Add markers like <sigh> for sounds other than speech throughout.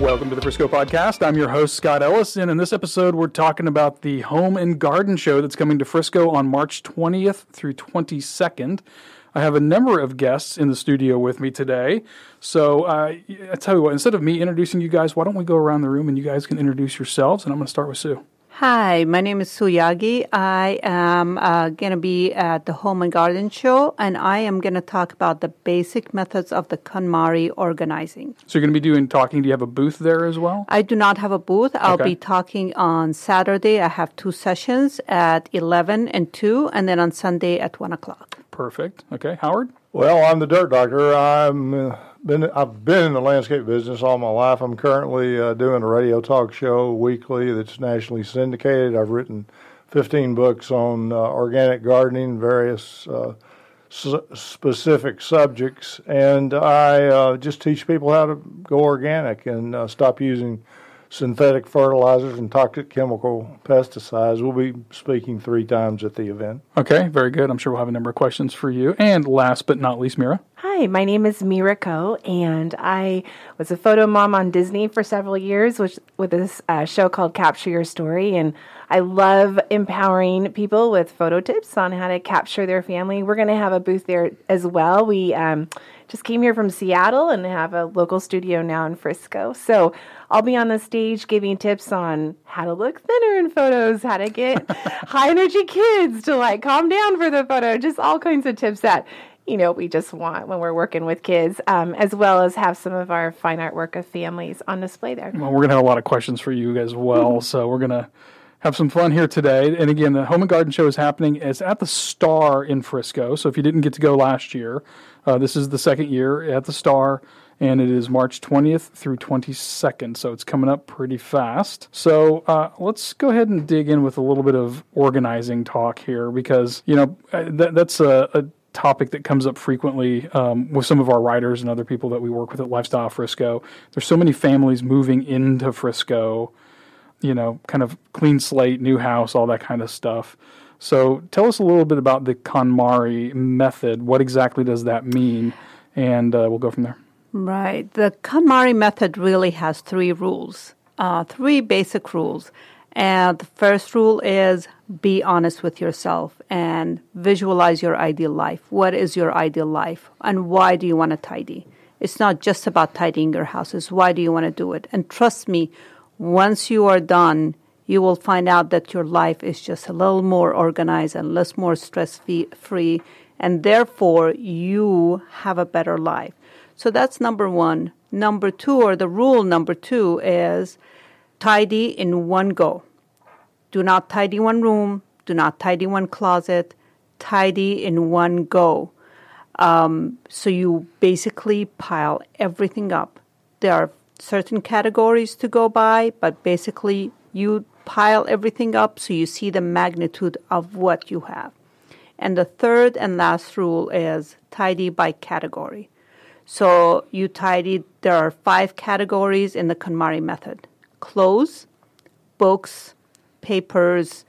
Welcome to the Frisco Podcast. I'm your host, Scott Ellis, and in this episode, we're talking about the Home and Garden Show that's coming to Frisco on March 20th through 22nd. I have a number of guests in the studio with me today. So uh, I tell you what, instead of me introducing you guys, why don't we go around the room and you guys can introduce yourselves? And I'm going to start with Sue. Hi, my name is Suyagi. I am uh, going to be at the Home and Garden Show, and I am going to talk about the basic methods of the KonMari organizing. So you're going to be doing talking. Do you have a booth there as well? I do not have a booth. I'll Okay. be talking on Saturday. I have two sessions at 11 and 2, and then on Sunday at 1 o'clock. Perfect. Okay, Howard. Well, I'm the dirt doctor. I'm uh, been I've been in the landscape business all my life. I'm currently uh, doing a radio talk show weekly that's nationally syndicated. I've written 15 books on uh, organic gardening, various uh, specific subjects, and I uh, just teach people how to go organic and stop using synthetic fertilizers and toxic chemical pesticides. We'll be speaking three times at the event. Okay, very good. I'm sure we'll have a number of questions for you. And last but not least, Mira. Hi, my name is Me Ra Koh, and I was a photo mom on Disney for several years, which with this uh, show called Capture Your Story, and I love empowering people with photo tips on how to capture their family. We're going to have a booth there as well. We um, just came here from Seattle and have a local studio now in Frisco, so I'll be on the stage giving tips on how to look thinner in photos, how to get <laughs> high energy kids to like calm down for the photo, just all kinds of tips that you know, we just want when we're working with kids, um, as well as have some of our fine artwork of families on display there. Well, we're going to have a lot of questions for you as well. <laughs> so we're going to have some fun here today. And again, the Home and Garden Show is happening. It's at the Star in Frisco. So if you didn't get to go last year, uh, this is the second year at the Star. And it is March 20th through 22nd. So it's coming up pretty fast. So uh, let's go ahead and dig in with a little bit of organizing talk here because, you know, that, that's a, a topic that comes up frequently um, with some of our writers and other people that we work with at Lifestyle Frisco. There's so many families moving into Frisco, you know, kind of clean slate, new house, all that kind of stuff. So tell us a little bit about the KonMari method. What exactly does that mean? And uh, we'll go from there. Right. The KonMari method really has three rules, uh, three basic rules. And the first rule is be honest with yourself and visualize your ideal life. What is your ideal life? And why do you want to tidy? It's not just about tidying your house, it's why do you want to do it? And trust me, once you are done, you will find out that your life is just a little more organized and less more stress free, and therefore you have a better life. So that's number one. Number two, or the rule number two, is tidy in one go. Do not tidy one room, do not tidy one closet, tidy in one go. Um, so you basically pile everything up. There are certain categories to go by, but basically you pile everything up so you see the magnitude of what you have. And the third and last rule is tidy by category. So you tidy, there are five categories in the KonMari method clothes, books, papers,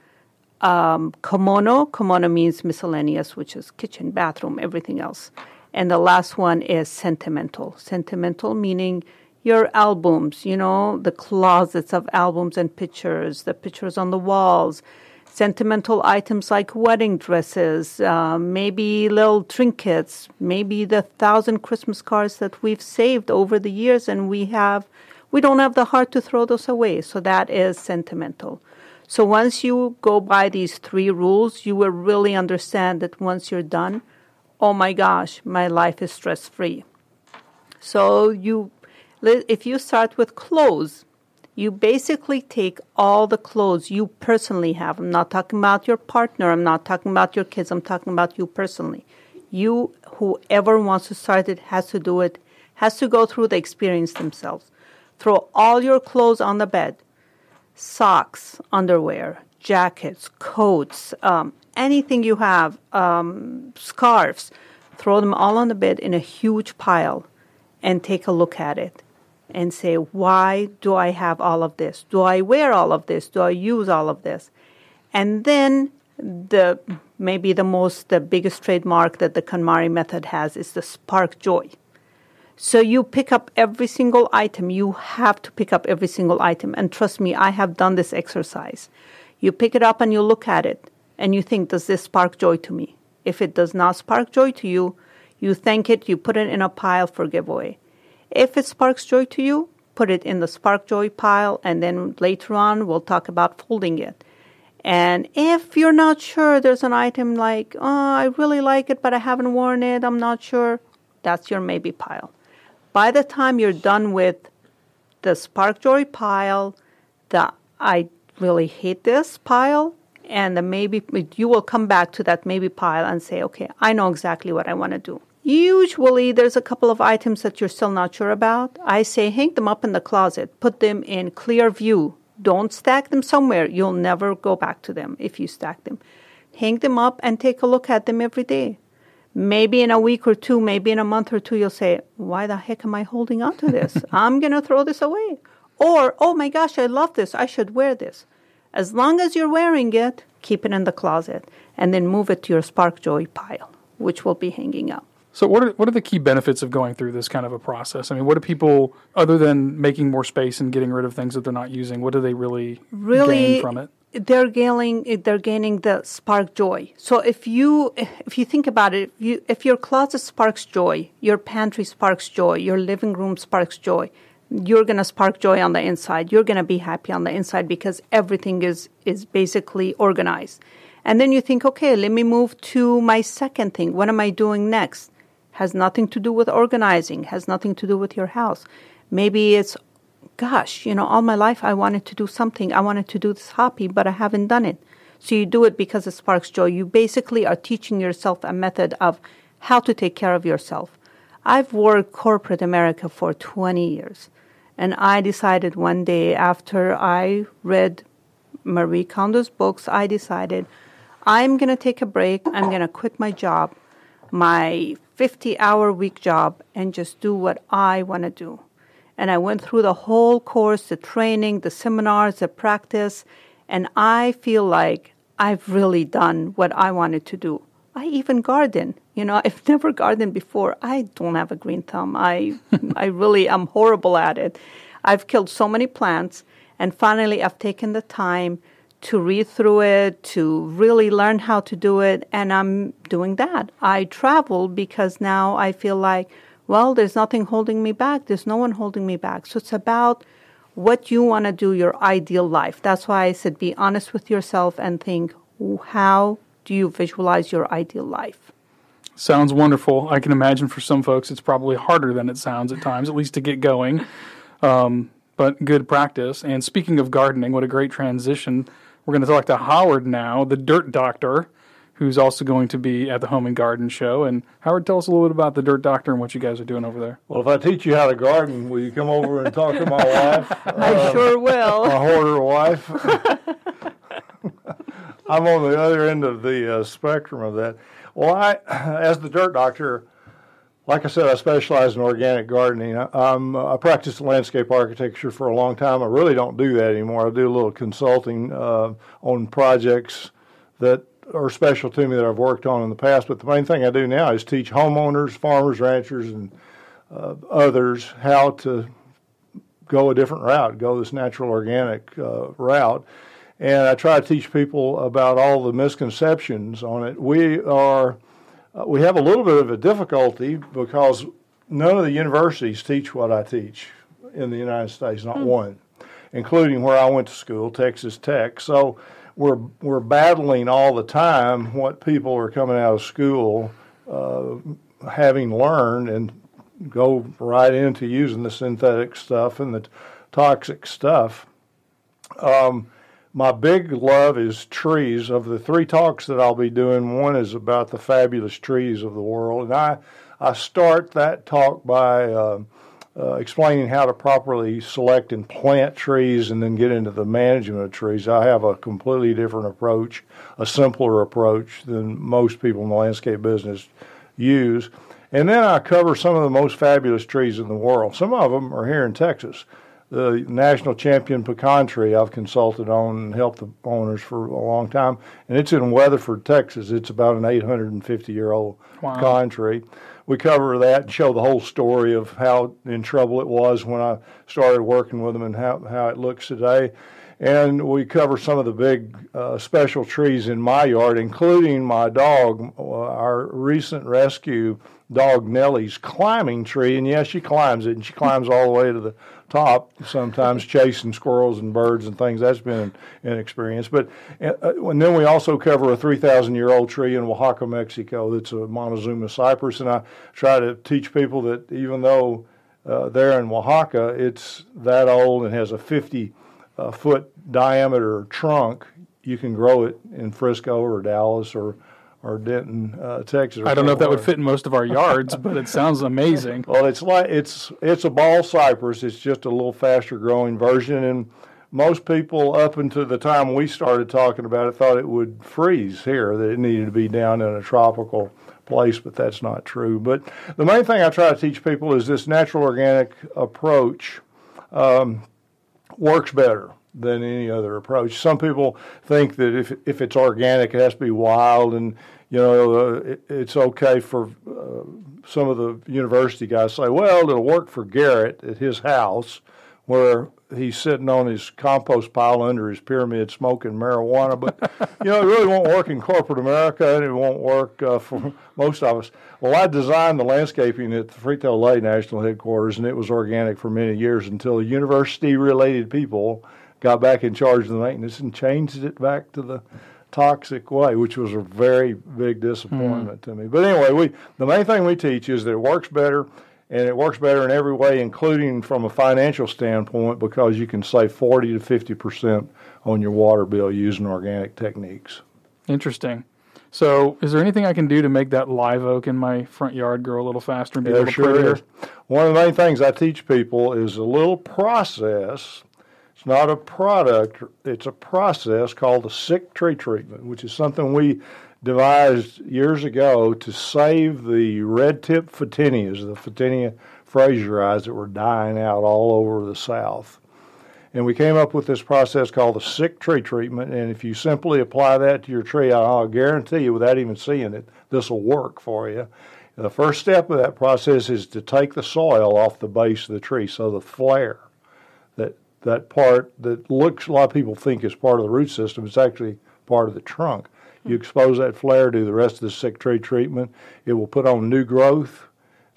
um, komono. Komono means miscellaneous, which is kitchen, bathroom, everything else. And the last one is sentimental. Sentimental meaning your albums, you know, the closets of albums and pictures, the pictures on the walls, sentimental items like wedding dresses, uh, maybe little trinkets, maybe the thousand Christmas cards that we've saved over the years and we have, we don't have the heart to throw those away. So that is sentimental. So once you go by these three rules, you will really understand that once you're done, oh my gosh, my life is stress free. So you, if you start with clothes, you basically take all the clothes you personally have. I'm not talking about your partner. I'm not talking about your kids. I'm talking about you personally. You, whoever wants to start it, has to do it, has to go through the experience themselves. Throw all your clothes on the bed socks, underwear, jackets, coats, um, anything you have, um, scarves. Throw them all on the bed in a huge pile and take a look at it and say, why do I have all of this? Do I wear all of this? Do I use all of this? And then the maybe the most the biggest trademark that the KonMari method has is the spark joy. So you pick up every single item. You have to pick up every single item. And trust me, I have done this exercise. You pick it up and you look at it and you think, does this spark joy to me? If it does not spark joy to you, you thank it, you put it in a pile for giveaway. If it sparks joy to you, put it in the spark joy pile, and then later on we'll talk about folding it. And if you're not sure, there's an item like, oh, I really like it, but I haven't worn it, I'm not sure, that's your maybe pile. By the time you're done with the Spark Joy pile, the I really hate this pile, and the maybe you will come back to that maybe pile and say, okay, I know exactly what I want to do. Usually, there's a couple of items that you're still not sure about. I say hang them up in the closet, put them in clear view. Don't stack them somewhere. You'll never go back to them if you stack them. Hang them up and take a look at them every day maybe in a week or two, maybe in a month or two, you'll say, Why the heck am I holding on to this? <laughs> I'm going to throw this away. Or, Oh my gosh, I love this. I should wear this. As long as you're wearing it, keep it in the closet and then move it to your Spark Joy pile, which will be hanging up. So, what are, what are the key benefits of going through this kind of a process? I mean, what do people, other than making more space and getting rid of things that they're not using, what do they really, really gain from it? they're gaining they're gaining the spark joy. So if you if you think about it, if, you, if your closet sparks joy, your pantry sparks joy, your living room sparks joy, you're going to spark joy on the inside. You're going to be happy on the inside because everything is is basically organized. And then you think, okay, let me move to my second thing. What am I doing next? Has nothing to do with organizing, has nothing to do with your house. Maybe it's gosh, you know, all my life I wanted to do something. I wanted to do this hobby, but I haven't done it. So you do it because it sparks joy. You basically are teaching yourself a method of how to take care of yourself. I've worked corporate America for 20 years. And I decided one day after I read Marie Kondo's books, I decided I'm going to take a break. I'm going to quit my job, my 50 hour week job, and just do what I want to do and I went through the whole course, the training, the seminars, the practice, and I feel like I've really done what I wanted to do. I even garden. You know, <laughs> I've never gardened before. I don't have a green thumb. I I really am horrible at it. I've killed so many plants and finally I've taken the time to read through it, to really learn how to do it, and I'm doing that. I travel because now I feel like well, there's nothing holding me back. There's no one holding me back. So it's about what you want to do, your ideal life. That's why I said be honest with yourself and think, how do you visualize your ideal life? Sounds wonderful. I can imagine for some folks it's probably harder than it sounds at times, at least to get going. Um, but good practice. And speaking of gardening, what a great transition. We're going to talk to Howard now, the dirt doctor who's also going to be at the Home and Garden Show. And Howard, tell us a little bit about the Dirt Doctor and what you guys are doing over there. Well, if I teach you how to garden, will you come over and talk to my <laughs> wife? I uh, sure will. My hoarder wife. <laughs> I'm on the other end of the uh, spectrum of that. Well, I, as the Dirt Doctor, like I said, I specialize in organic gardening. I, I'm, I practiced landscape architecture for a long time. I really don't do that anymore. I do a little consulting uh, on projects that are special to me that I've worked on in the past. But the main thing I do now is teach homeowners, farmers, ranchers, and uh, others how to go a different route, go this natural organic uh, route. And I try to teach people about all the misconceptions on it. We are uh, we have a little bit of a difficulty because none of the universities teach what I teach in the United States, not mm. one, including where I went to school, Texas Tech. So we're we're battling all the time what people are coming out of school uh, having learned and go right into using the synthetic stuff and the toxic stuff. Um, my big love is trees. Of the three talks that I'll be doing, one is about the fabulous trees of the world, and I I start that talk by uh, uh, explaining how to properly select and plant trees and then get into the management of trees. I have a completely different approach, a simpler approach than most people in the landscape business use. And then I cover some of the most fabulous trees in the world. Some of them are here in Texas. The national champion pecan tree I've consulted on and helped the owners for a long time, and it's in Weatherford, Texas. It's about an 850 year old Wow. pecan tree. We cover that and show the whole story of how in trouble it was when I started working with them and how, how it looks today. And we cover some of the big uh, special trees in my yard, including my dog, uh, our recent rescue dog Nellie's climbing tree. And yes, she climbs it, and she climbs all the way to the top, sometimes chasing squirrels and birds and things. That's been an, an experience. But uh, and then we also cover a 3,000 year old tree in Oaxaca, Mexico. That's a Montezuma cypress. And I try to teach people that even though uh, there in Oaxaca, it's that old and has a 50 uh, foot diameter trunk, you can grow it in Frisco or Dallas or or Denton, uh, Texas. or I don't know if that would fit in most of our yards, but it sounds amazing. <laughs> Well, it's like it's it's a bald cypress. It's just a little faster growing version, and most people up until the time we started talking about it thought it would freeze here. That it needed to be down in a tropical place, but that's not true. But the main thing I try to teach people is this natural organic approach um, works better than any other approach. Some people think that if if it's organic, it has to be wild, and you know uh, it, it's okay for uh, some of the university guys say, well, it'll work for Garrett at his house, where he's sitting on his compost pile under his pyramid smoking marijuana. But <laughs> you know, it really won't work in corporate America, and it won't work uh, for <laughs> most of us. Well, I designed the landscaping at the Frito Lay National Headquarters, and it was organic for many years until university-related people got back in charge of the maintenance and changed it back to the toxic way, which was a very big disappointment to me. But anyway, we the main thing we teach is that it works better, and it works better in every way, including from a financial standpoint, because you can save forty to fifty percent on your water bill using organic techniques. Interesting. So, is there anything I can do to make that live oak in my front yard grow a little faster and be a There little sure prettier? is. One of the main things I teach people is a little process. It's not a product, it's a process called the sick tree treatment, which is something we devised years ago to save the red tip photinias, the Photinia fraseri that were dying out all over the South. And we came up with this process called the sick tree treatment. And if you simply apply that to your tree, I'll guarantee you, without even seeing it, this will work for you. The first step of that process is to take the soil off the base of the tree, so the flare, that that part that looks a lot of people think is part of the root system, it's actually part of the trunk. You expose that flare to the rest of the sick tree treatment, it will put on new growth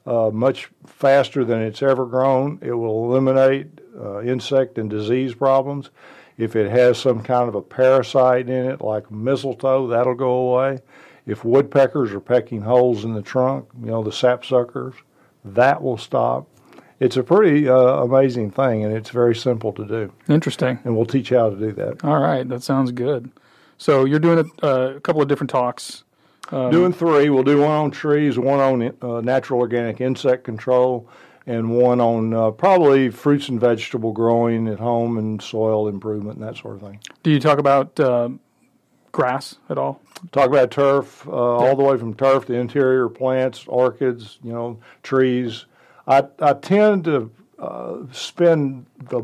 uh, much faster than it's ever grown. It will eliminate uh, insect and disease problems. If it has some kind of a parasite in it, like mistletoe, that'll go away. If woodpeckers are pecking holes in the trunk, you know, the sapsuckers, that will stop. It's a pretty uh, amazing thing, and it's very simple to do. Interesting. And we'll teach you how to do that. All right, that sounds good. So, you're doing a, a couple of different talks. Doing three. We'll do one on trees, one on uh, natural organic insect control, and one on uh, probably fruits and vegetable growing at home and soil improvement and that sort of thing. Do you talk about uh, grass at all? Talk about turf, uh, all the way from turf to interior plants, orchids, you know, trees. I, I tend to uh, spend the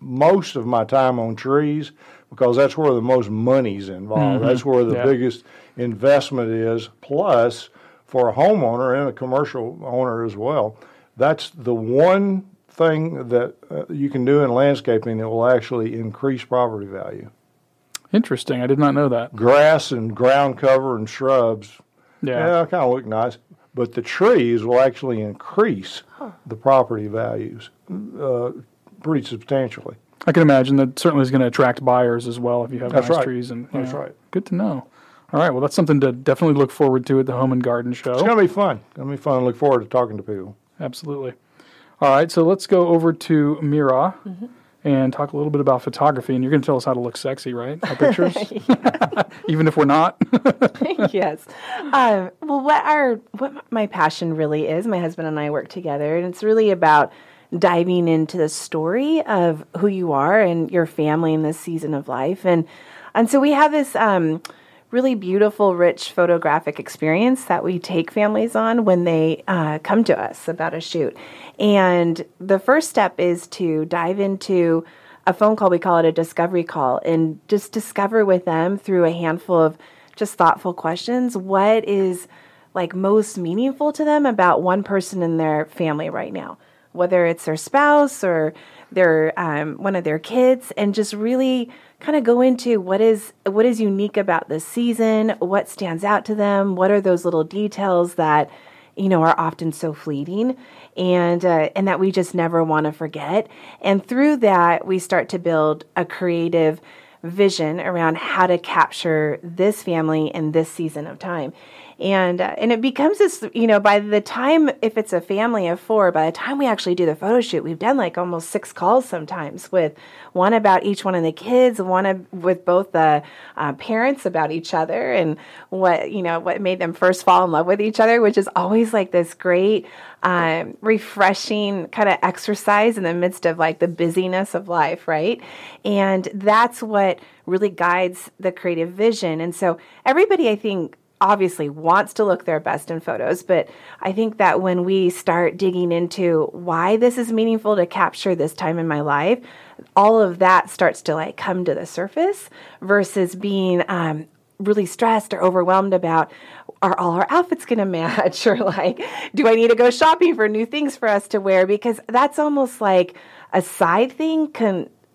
most of my time on trees because that's where the most money's involved. That's where the Yeah. biggest investment is. Plus, for a homeowner and a commercial owner as well, that's the one thing that uh, you can do in landscaping that will actually increase property value. Interesting. I did not know that. Grass and ground cover and shrubs, Yeah. yeah, kind of look nice, but the trees will actually increase the property values uh, pretty substantially. I can imagine that certainly is going to attract buyers as well if you have That's nice right. trees. And That's yeah. right. Good to know. All right. Well, that's something to definitely look forward to at the Home and Garden Show. It's going to be fun. Going to be fun. I Look forward to talking to people. Absolutely. All right, so let's go over to Mira Mm-hmm. And talk a little bit about photography. And you're going to tell us how to look sexy, right? Our pictures, <laughs> <laughs> even if we're not. <laughs> yes. Um, well, what our what my passion really is, my husband and I work together, and it's really about diving into the story of who you are and your family in this season of life, and and so we have this um, really beautiful, rich photographic experience that we take families on when they uh, come to us about a shoot. And the first step is to dive into a phone call, we call it a discovery call, and just discover with them through a handful of just thoughtful questions what is like most meaningful to them about one person in their family right now, whether it's their spouse or their um, one of their kids, and just really kind of go into what is what is unique about this season, what stands out to them, what are those little details that you know are often so fleeting and uh, and that we just never want to forget. And through that we start to build a creative vision around how to capture this family in this season of time and uh, and it becomes this you know by the time if it's a family of four by the time we actually do the photo shoot we've done like almost six calls sometimes with one about each one of the kids one of, with both the uh, parents about each other and what you know what made them first fall in love with each other which is always like this great um, refreshing kind of exercise in the midst of like the busyness of life right? And that's what really guides the creative vision. And so everybody i think obviously wants to look their best in photos, but I think that when we start digging into why this is meaningful to capture this time in my life, all of that starts to like come to the surface versus being um, really stressed or overwhelmed about are all our outfits going to match? <laughs> Or like do I need to go shopping for new things for us to wear? Because that's almost like a side thing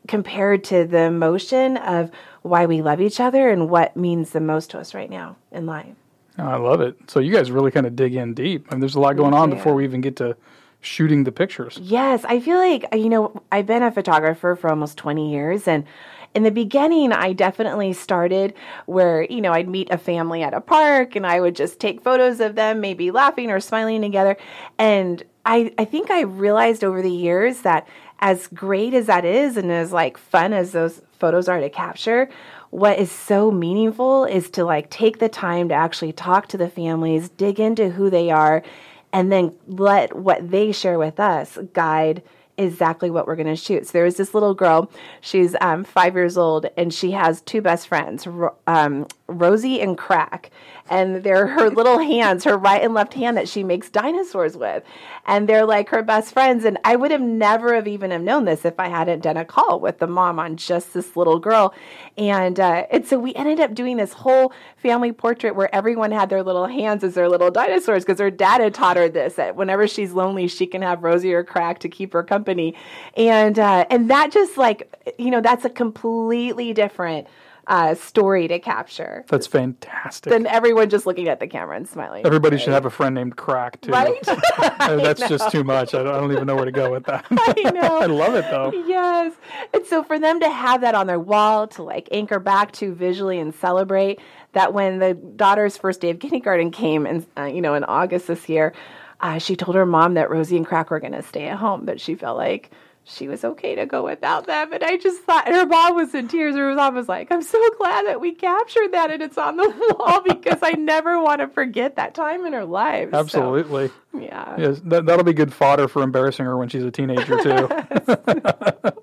compared to the emotion of why we love each other and what means the most to us right now in life. Oh, I love it. So you guys really kind of dig in deep. I mean, there's a lot going on before we even get to shooting the pictures. Yes, I feel like you know I've been a photographer for almost 20 years and in the beginning, I definitely started where, you know, I'd meet a family at a park and I would just take photos of them, maybe laughing or smiling together. And I, I think I realized over the years that as great as that is and as like fun as those photos are to capture, what is so meaningful is to like take the time to actually talk to the families, dig into who they are, and then let what they share with us guide exactly what we're going to shoot. So there was this little girl, she's um, five years old, and she has two best friends, um, Rosie and Crack. And they're <laughs> her little hands, her right and left hand that she makes dinosaurs with. And they're like her best friends. And I would have never have even have known this if I hadn't done a call with the mom on just this little girl. And, uh, and so we ended up doing this whole family portrait where everyone had their little hands as their little dinosaurs because her dad had taught her this that whenever she's lonely, she can have Rosie or Crack to keep her company. And, uh, and that just like, you know, that's a completely different uh, story to capture. That's fantastic. Then everyone just looking at the camera and smiling. Everybody should have a friend named Crack too. Right? <laughs> That's <laughs> just too much. I don't, I don't, even know where to go with that. <laughs> I know. I love it though. Yes. And so for them to have that on their wall to like anchor back to visually and celebrate that when the daughter's first day of kindergarten came and uh, you know in August this year, uh, she told her mom that Rosie and Crack were going to stay at home, but she felt like she was okay to go without them. And I just thought her mom was in tears. Her mom was like, I'm so glad that we captured that and it's on the <laughs> wall because I never want to forget that time in her life. Absolutely. So, yeah. Yes, that, that'll be good fodder for embarrassing her when she's a teenager, too. <laughs> <laughs>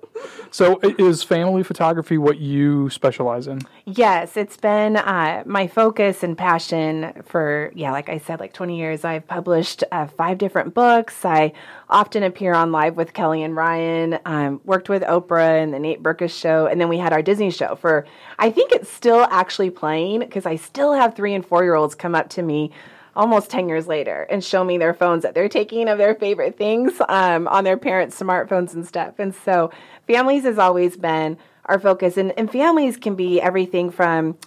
so, is family photography what you specialize in? Yes, it's been uh, my focus and passion for, yeah, like I said, like 20 years. I've published uh, five different books. I often appear on Live with Kelly and Ryan, um, worked with Oprah and the Nate Berkus show, and then we had our Disney show for, I think it's still actually playing because I still have three and four year olds come up to me almost 10 years later and show me their phones that they're taking of their favorite things um, on their parents' smartphones and stuff. And so families has always been our focus. And, and families can be everything from,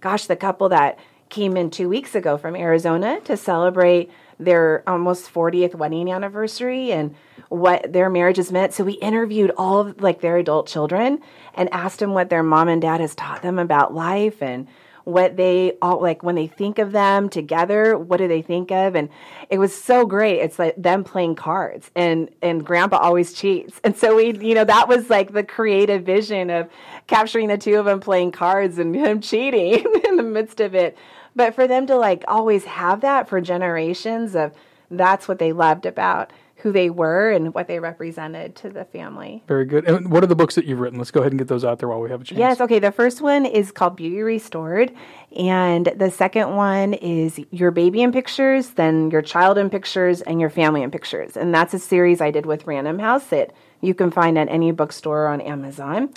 gosh, the couple that came in two weeks ago from Arizona to celebrate their almost 40th wedding anniversary and what their marriage has meant. So we interviewed all of like their adult children and asked them what their mom and dad has taught them about life and what they all like when they think of them together what do they think of? And it was so great. It's like them playing cards and and grandpa always cheats. And so we you know that was like the creative vision of capturing the two of them playing cards and him cheating <laughs> in the midst of it. But for them to like always have that for generations of that's what they loved about who they were and what they represented to the family. Very good. And what are the books that you've written? Let's go ahead and get those out there while we have a chance. Yes, okay. The first one is called Beauty Restored, and the second one is Your Baby in Pictures, then Your Child in Pictures, and Your Family in Pictures. And that's a series I did with Random House that you can find at any bookstore on Amazon.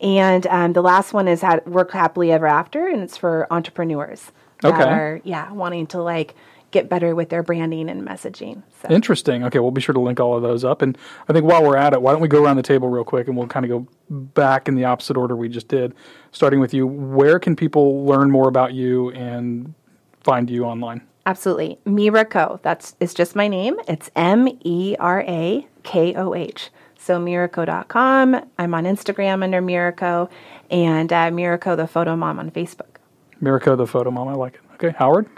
And um, the last one is Work Happily Ever After, and it's for entrepreneurs that Okay. are, yeah, wanting to like get better with their branding and messaging. So. Interesting. Okay, we'll be sure to link all of those up. And I think while we're at it, why don't we go around the table real quick and we'll kind of go back in the opposite order we just did, starting with you. Where can people learn more about you and find you online? Absolutely. Me Ra Koh. That's it's just my name. It's M E R A K O H. So MeRaKoh.com. I'm on Instagram under Miraco and uh, Me Ra Koh the photo mom on Facebook. Me Ra Koh, the photo mom. I like it. Okay, Howard?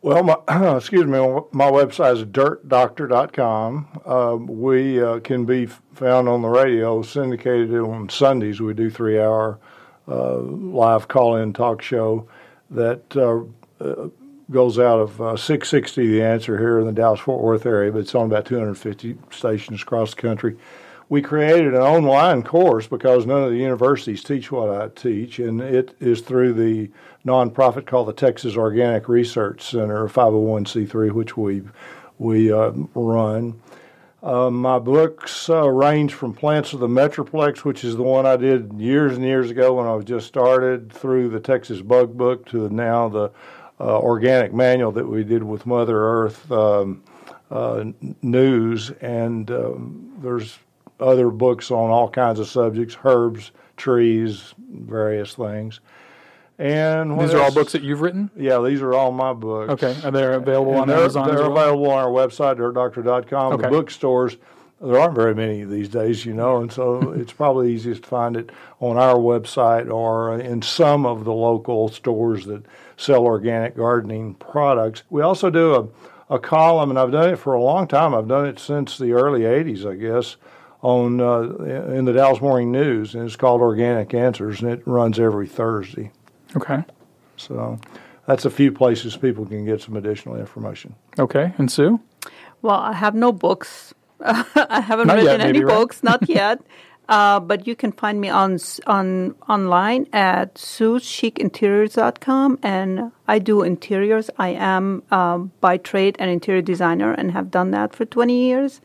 Well, my, <clears throat> excuse me, my website is dirtdoctor.com. Uh, we uh, can be found on the radio, syndicated on Sundays. We do three hour uh, live call in talk show that uh, uh, goes out of uh, 660 The Answer here in the Dallas Fort Worth area, but it's on about 250 stations across the country. We created an online course because none of the universities teach what I teach, and it is through the nonprofit called the Texas Organic Research Center, 501c3, which we we uh, run. Uh, my books uh, range from Plants of the Metroplex, which is the one I did years and years ago when I was just started, through the Texas Bug Book to now the uh, organic manual that we did with Mother Earth um, uh, News, and um, there's other books on all kinds of subjects, herbs, trees, various things. And These are all books that you've written? Yeah, these are all my books. Okay. Are they're available on they're, Amazon? They're well? available on our website, dirtdoctor.com. Okay. The bookstores, there aren't very many these days, you know, and so <laughs> it's probably easiest to find it on our website or in some of the local stores that sell organic gardening products. We also do a, a column, and I've done it for a long time. I've done it since the early 80s, I guess, on uh, in the Dallas Morning News, and it's called Organic Answers, and it runs every Thursday. Okay. So that's a few places people can get some additional information. Okay. And Sue? Well, I have no books. <laughs> I haven't Not written yet, any maybe, right? books, not <laughs> yet. Uh, but you can find me on on online at suechicinteriors.com, and I do interiors. I am um, by trade an interior designer and have done that for 20 years.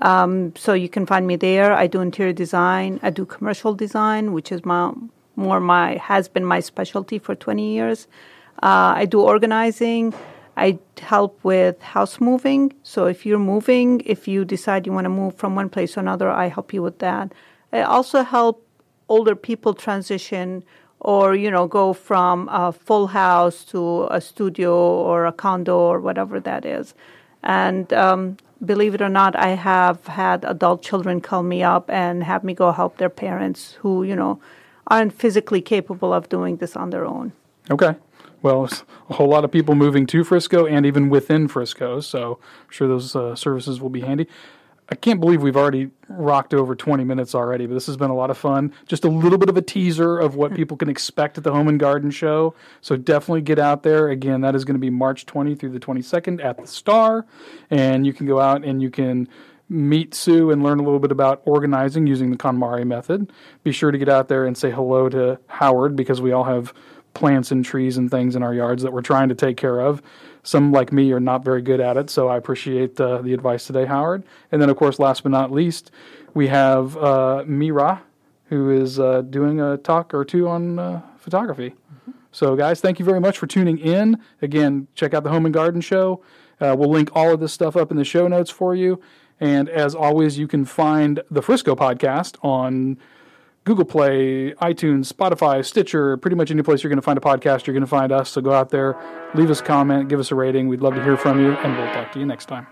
Um, so you can find me there. I do interior design. I do commercial design, which is my more my has been my specialty for 20 years. Uh, I do organizing. I help with house moving. So if you're moving, if you decide you want to move from one place to another, I help you with that. I also help older people transition or, you know, go from a full house to a studio or a condo or whatever that is. And um, believe it or not, I have had adult children call me up and have me go help their parents who, you know, aren't physically capable of doing this on their own. Okay. Well, a whole lot of people moving to Frisco and even within Frisco, so I'm sure those uh, services will be handy. I can't believe we've already rocked over 20 minutes already, but this has been a lot of fun. Just a little bit of a teaser of what <laughs> people can expect at the Home and Garden Show. So definitely get out there. Again, that is going to be March 20 through the 22nd at the Star, and you can go out and you can meet Sue and learn a little bit about organizing using the KonMari method. Be sure to get out there and say hello to Howard because we all have plants and trees and things in our yards that we're trying to take care of. Some, like me, are not very good at it, so I appreciate uh, the advice today, Howard. And then, of course, last but not least, we have uh, Mira, who is uh, doing a talk or two on uh, photography. So, guys, thank you very much for tuning in. Again, check out the Home and Garden Show. Uh, we'll link all of this stuff up in the show notes for you. And as always, you can find the Frisco podcast on Google Play, iTunes, Spotify, Stitcher, pretty much any place you're going to find a podcast, you're going to find us. So go out there, leave us a comment, give us a rating. We'd love to hear from you, and we'll talk to you next time.